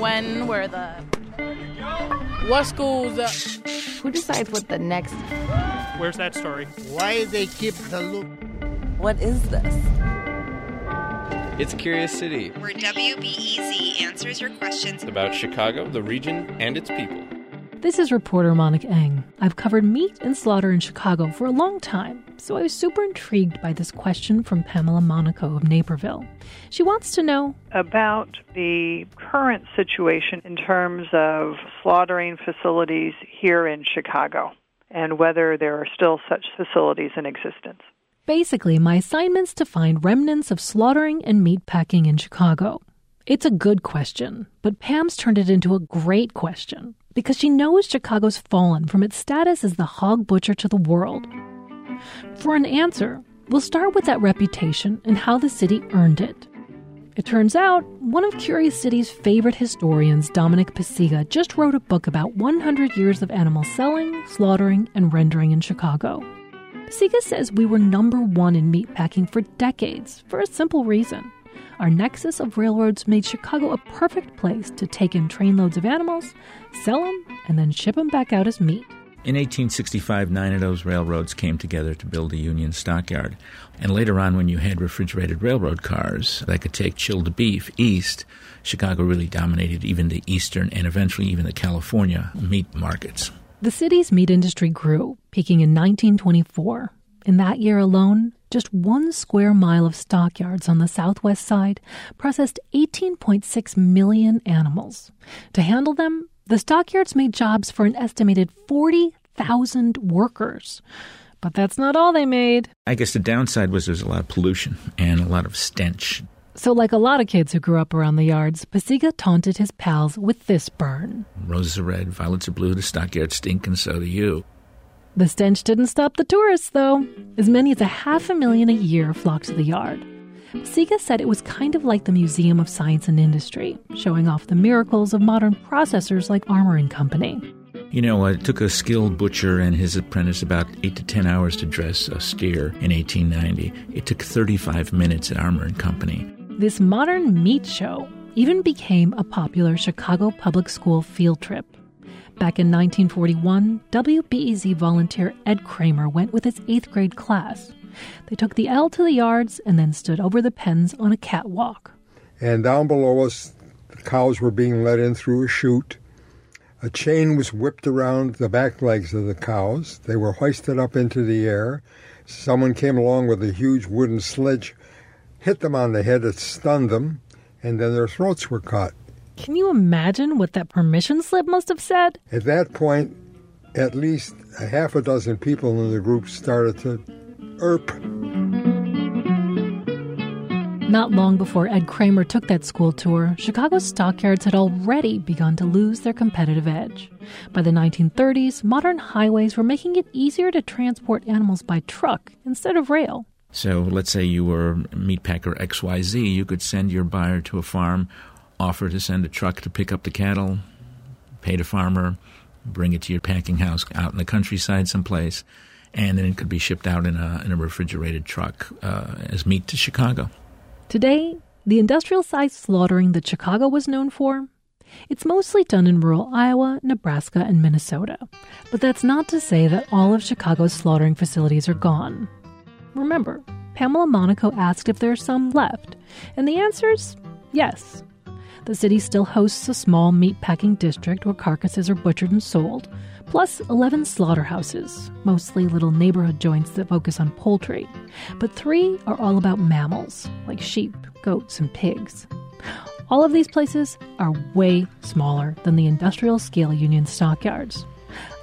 When were the what schools? Uh, Who decides what the next? Where's that story? Why they keep the loop? What is this? It's Curious City, where WBEZ answers your questions about Chicago, the region, and its people. This is reporter Monica Eng. I've covered meat and slaughter in Chicago for a long time, so I was super intrigued by this question from Pamela Monaco of Naperville. She wants to know about the current situation in terms of slaughtering facilities here in Chicago and whether there are still such facilities in existence. Basically, my assignment's to find remnants of slaughtering and meat packing in Chicago. It's a good question, but Pam's turned it into a great question because she knows Chicago's fallen from its status as the hog butcher to the world. For an answer, we'll start with that reputation and how the city earned it. It turns out, one of Curious City's favorite historians, Dominic Pacyga, just wrote a book about 100 years of animal selling, slaughtering, and rendering in Chicago. Pacyga says we were number one in meatpacking for decades for a simple reason. Our nexus of railroads made Chicago a perfect place to take in trainloads of animals, sell them, and then ship them back out as meat. In 1865, nine of those railroads came together to build the Union Stockyard. And later on, when you had refrigerated railroad cars that could take chilled beef east, Chicago really dominated even the eastern and eventually even the California meat markets. The city's meat industry grew, peaking in 1924. In that year alone, just one square mile of stockyards on the southwest side processed 18.6 million animals. To handle them, the stockyards made jobs for an estimated 40,000 workers. But that's not all they made. I guess the downside was there's a lot of pollution and a lot of stench. So, like a lot of kids who grew up around the yards, Pacyga taunted his pals with this burn. Roses are red, violets are blue, the stockyards stink, and so do you. The stench didn't stop the tourists, though. As many as a half a million a year flocked to the yard. Pacyga said it was kind of like the Museum of Science and Industry, showing off the miracles of modern processors like Armour and Company. You know, it took a skilled butcher and his apprentice about 8 to 10 hours to dress a steer in 1890. It took 35 minutes at Armour and Company. This modern meat show even became a popular Chicago public school field trip. Back in 1941, WBEZ volunteer Ed Kramer went with his 8th grade class. They took the L to the yards and then stood over the pens on a catwalk. And down below us, the cows were being let in through a chute. A chain was whipped around the back legs of the cows. They were hoisted up into the air. Someone came along with a huge wooden sledge, hit them on the head, it stunned them, and then their throats were cut. Can you imagine what that permission slip must have said? At that point, at least a half a dozen people in the group started to erp. Not long before Ed Kramer took that school tour, Chicago's stockyards had already begun to lose their competitive edge. By the 1930s, modern highways were making it easier to transport animals by truck instead of rail. So let's say you were meatpacker XYZ, you could send your buyer to a farm, offer to send a truck to pick up the cattle, pay the farmer, bring it to your packing house out in the countryside someplace, and then it could be shipped out in a, in a refrigerated truck uh, as meat to Chicago. Today, the industrial sized slaughtering that Chicago was known for, it's mostly done in rural Iowa, Nebraska, and Minnesota. But that's not to say that all of Chicago's slaughtering facilities are gone. Remember, Pamela Monaco asked if there are some left, and the answer is yes. The city still hosts a small meatpacking district where carcasses are butchered and sold, plus 11 slaughterhouses, mostly little neighborhood joints that focus on poultry. But three are all about mammals, like sheep, goats, and pigs. All of these places are way smaller than the industrial scale Union stockyards.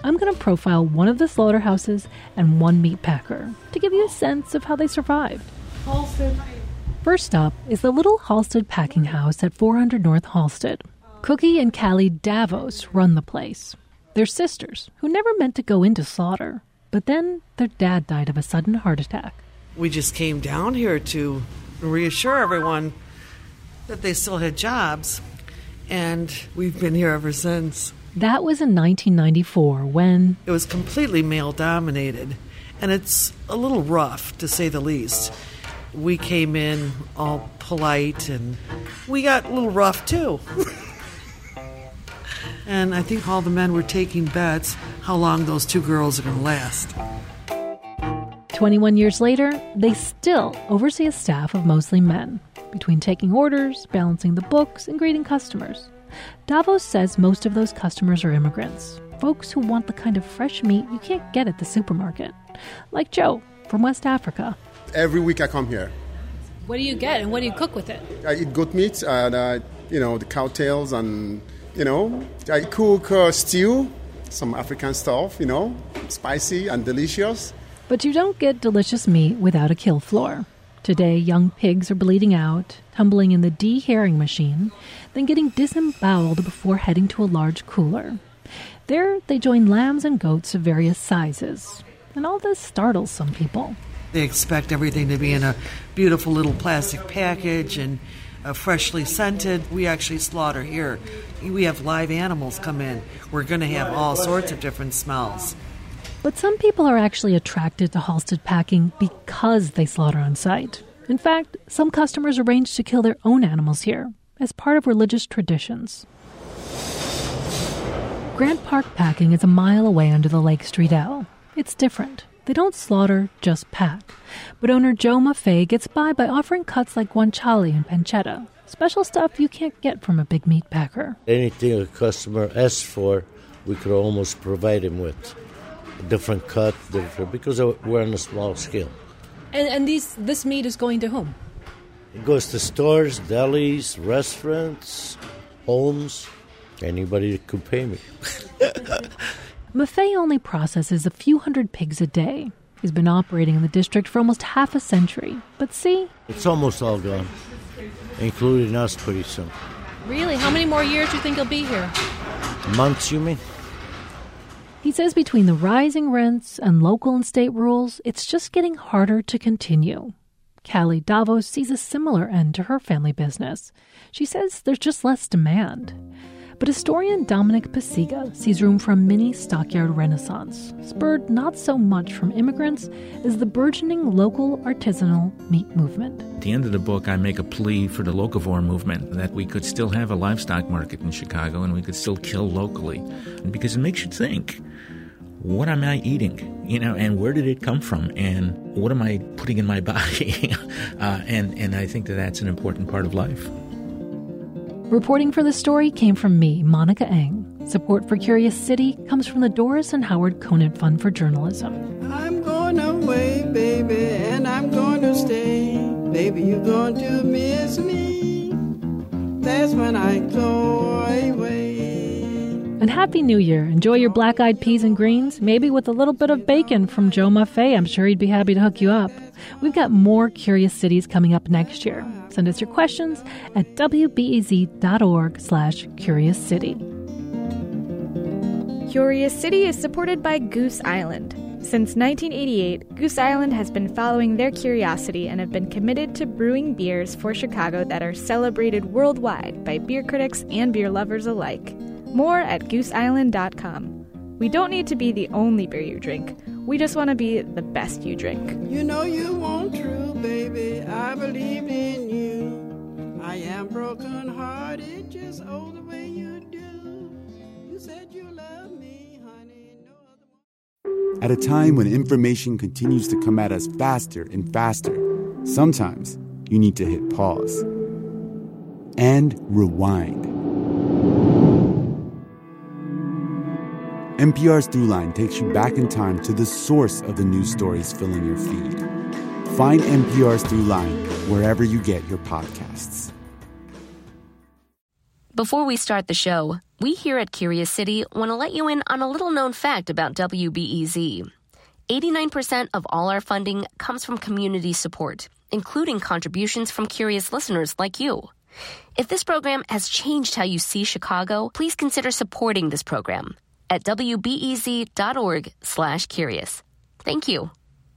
I'm going to profile one of the slaughterhouses and one meat packer to give you a sense of how they survived. First up is the Little Halsted Packing House at 400 North Halsted. Cookie and Callie Davos run the place. They're sisters who never meant to go into slaughter, but then their dad died of a sudden heart attack. We just came down here to reassure everyone that they still had jobs, and we've been here ever since. That was in 1994 when it was completely male dominated, and it's a little rough to say the least. We came in all polite, and we got a little rough too. and I think all the men were taking bets how long those two girls are going to last. 21 years later, they still oversee a staff of mostly men, between taking orders, balancing the books, and greeting customers. Davos says most of those customers are immigrants, folks who want the kind of fresh meat you can't get at the supermarket, like Joe from West Africa. Every week I come here. What do you get and what do you cook with it? I eat goat meat and, uh, you know, the cow tails and, you know, I cook uh, stew, some African stuff, you know, spicy and delicious. But you don't get delicious meat without a kill floor. Today, young pigs are bleeding out, tumbling in the de-hairing machine, then getting disemboweled before heading to a large cooler. There, they join lambs and goats of various sizes. And all this startles some people. They expect everything to be in a beautiful little plastic package and uh, freshly scented. We actually slaughter here. We have live animals come in. We're going to have all sorts of different smells. But some people are actually attracted to Halsted packing because they slaughter on site. In fact, some customers arrange to kill their own animals here as part of religious traditions. Grant Park Packing is a mile away under the Lake Street L. It's different. They don't slaughter, just pack. But owner Joe Maffei gets by by offering cuts like guanciale and pancetta, special stuff you can't get from a big meat packer. Anything a customer asks for, we could almost provide him with different cut, different because we're on a small scale. And, and these this meat is going to whom? It goes to stores, delis, restaurants, homes, anybody that could pay me. Maffei only processes a few hundred pigs a day. He's been operating in the district for almost half a century. But see, it's almost all gone, including us pretty soon. Really? How many more years do you think he'll be here? Months, you mean? He says between the rising rents and local and state rules, it's just getting harder to continue. Callie Davos sees a similar end to her family business. She says there's just less demand. But historian Dominic Pacyga sees room for a mini stockyard renaissance, spurred not so much from immigrants as the burgeoning local artisanal meat movement. At the end of the book, I make a plea for the locavore movement that we could still have a livestock market in Chicago and we could still kill locally. Because it makes you think what am I eating? You know, and where did it come from? And what am I putting in my body? uh, and, and I think that that's an important part of life. Reporting for the story came from me, Monica Eng. Support for Curious City comes from the Doris and Howard Conant Fund for Journalism. I'm going away, baby, and I'm going to stay. Baby, you're going to miss me. That's when I go away. And Happy New Year. Enjoy your black eyed peas and greens, maybe with a little bit of bacon from Joe Maffei. I'm sure he'd be happy to hook you up. We've got more Curious Cities coming up next year. Send us your questions at wbez.org slash curious city. Curious City is supported by Goose Island. Since 1988, Goose Island has been following their curiosity and have been committed to brewing beers for Chicago that are celebrated worldwide by beer critics and beer lovers alike. More at gooseisland.com. We don't need to be the only beer you drink. We just want to be the best you drink. You know you want true, baby. I believe in you. I am broken hearted, just oh the way you do. You said you love me, honey. No At a time when information continues to come at us faster and faster, sometimes you need to hit pause and rewind. NPR's Throughline takes you back in time to the source of the news stories filling your feed. Find NPR's Throughline wherever you get your podcasts. Before we start the show, we here at Curious City want to let you in on a little known fact about WBEZ. 89% of all our funding comes from community support, including contributions from curious listeners like you. If this program has changed how you see Chicago, please consider supporting this program at wbez.org slash curious. Thank you.